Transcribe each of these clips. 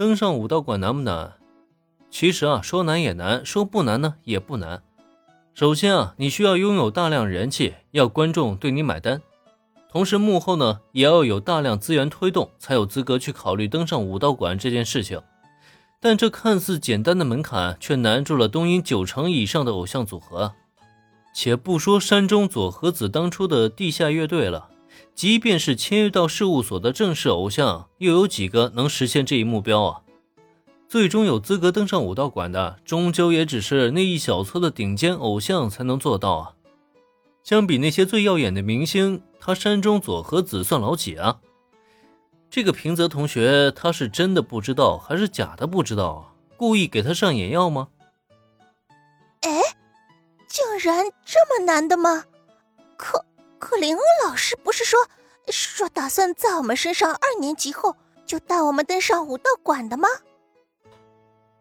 登上武道馆难不难？其实啊，说难也难，说不难呢也不难。首先啊，你需要拥有大量人气，要观众对你买单。同时幕后呢，也要有大量资源推动，才有资格去考虑登上武道馆这件事情。但这看似简单的门槛，却难住了东瀛九成以上的偶像组合。且不说山中佐和子当初的地下乐队了，即便是签约到事务所的正式偶像，又有几个能实现这一目标啊？最终有资格登上武道馆的，终究也只是那一小撮的顶尖偶像才能做到啊。相比那些最耀眼的明星，他山中佐和子算老几啊？这个平泽同学，他是真的不知道，还是假的不知道啊？故意给他上眼药吗？哎。竟然这么难的吗？可可林恩老师不是说说打算在我们升上二年级后就带我们登上武道馆的吗？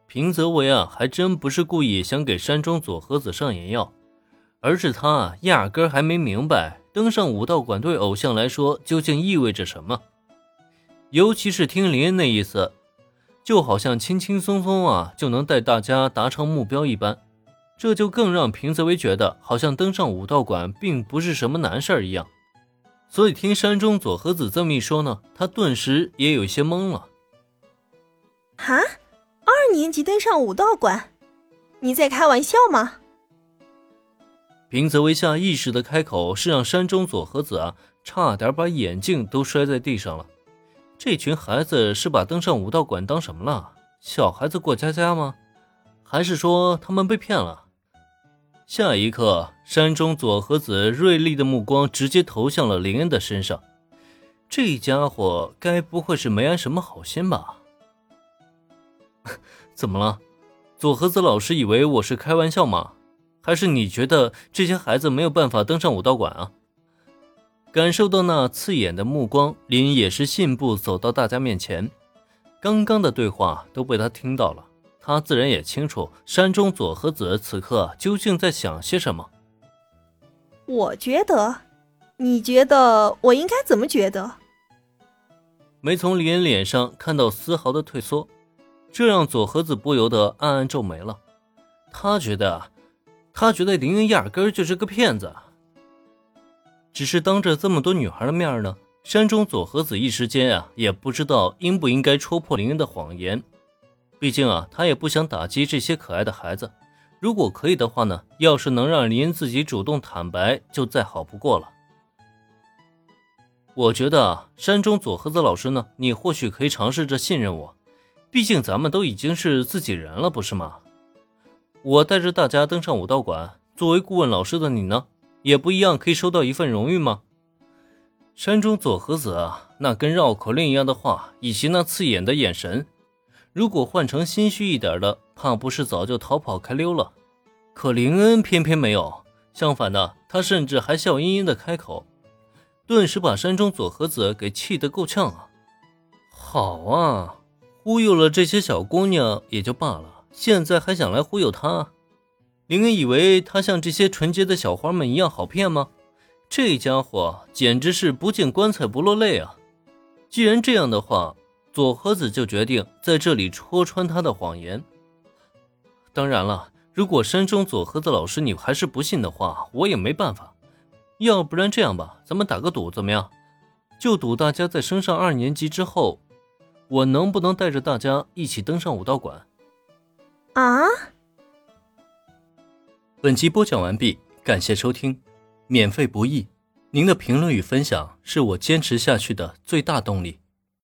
平泽唯啊，还真不是故意想给山中佐和子上眼药，而是他啊压根还没明白登上武道馆对偶像来说究竟意味着什么。尤其是听林恩那意思，就好像轻轻松松啊就能带大家达成目标一般。这就更让平泽唯觉得，好像登上武道馆并不是什么难事儿一样。所以听山中佐和子这么一说呢，他顿时也有些懵了。哈，二年级登上武道馆？你在开玩笑吗？平泽唯下意识的开口，是让山中佐和子啊，差点把眼镜都摔在地上了。这群孩子是把登上武道馆当什么了？小孩子过家家吗？还是说他们被骗了？下一刻，山中佐和子锐利的目光直接投向了林恩的身上。这家伙该不会是没安什么好心吧？怎么了？佐和子老师以为我是开玩笑吗？还是你觉得这些孩子没有办法登上武道馆啊？感受到那刺眼的目光，林也是信步走到大家面前。刚刚的对话都被他听到了。他自然也清楚山中佐和子此刻究竟在想些什么。我觉得，你觉得我应该怎么觉得？没从林恩脸上看到丝毫的退缩，这让佐和子不由得暗暗皱眉了。他觉得，他觉得林恩压根就是个骗子。只是当着这么多女孩的面呢，山中佐和子一时间啊，也不知道应不应该戳破林恩的谎言。毕竟啊，他也不想打击这些可爱的孩子。如果可以的话呢，要是能让林自己主动坦白，就再好不过了。我觉得啊，山中佐和子老师呢，你或许可以尝试着信任我。毕竟咱们都已经是自己人了，不是吗？我带着大家登上武道馆，作为顾问老师的你呢，也不一样可以收到一份荣誉吗？山中佐和子啊，那跟绕口令一样的话，以及那刺眼的眼神。如果换成心虚一点的，怕不是早就逃跑开溜了。可林恩偏偏没有，相反的，他甚至还笑吟吟的开口，顿时把山中佐和子给气得够呛啊！好啊，忽悠了这些小姑娘也就罢了，现在还想来忽悠他？林恩以为他像这些纯洁的小花们一样好骗吗？这家伙简直是不见棺材不落泪啊！既然这样的话，佐和子就决定在这里戳穿他的谎言。当然了，如果山中佐和子老师你还是不信的话，我也没办法。要不然这样吧，咱们打个赌，怎么样？就赌大家在升上二年级之后，我能不能带着大家一起登上武道馆？啊！本集播讲完毕，感谢收听，免费不易，您的评论与分享是我坚持下去的最大动力。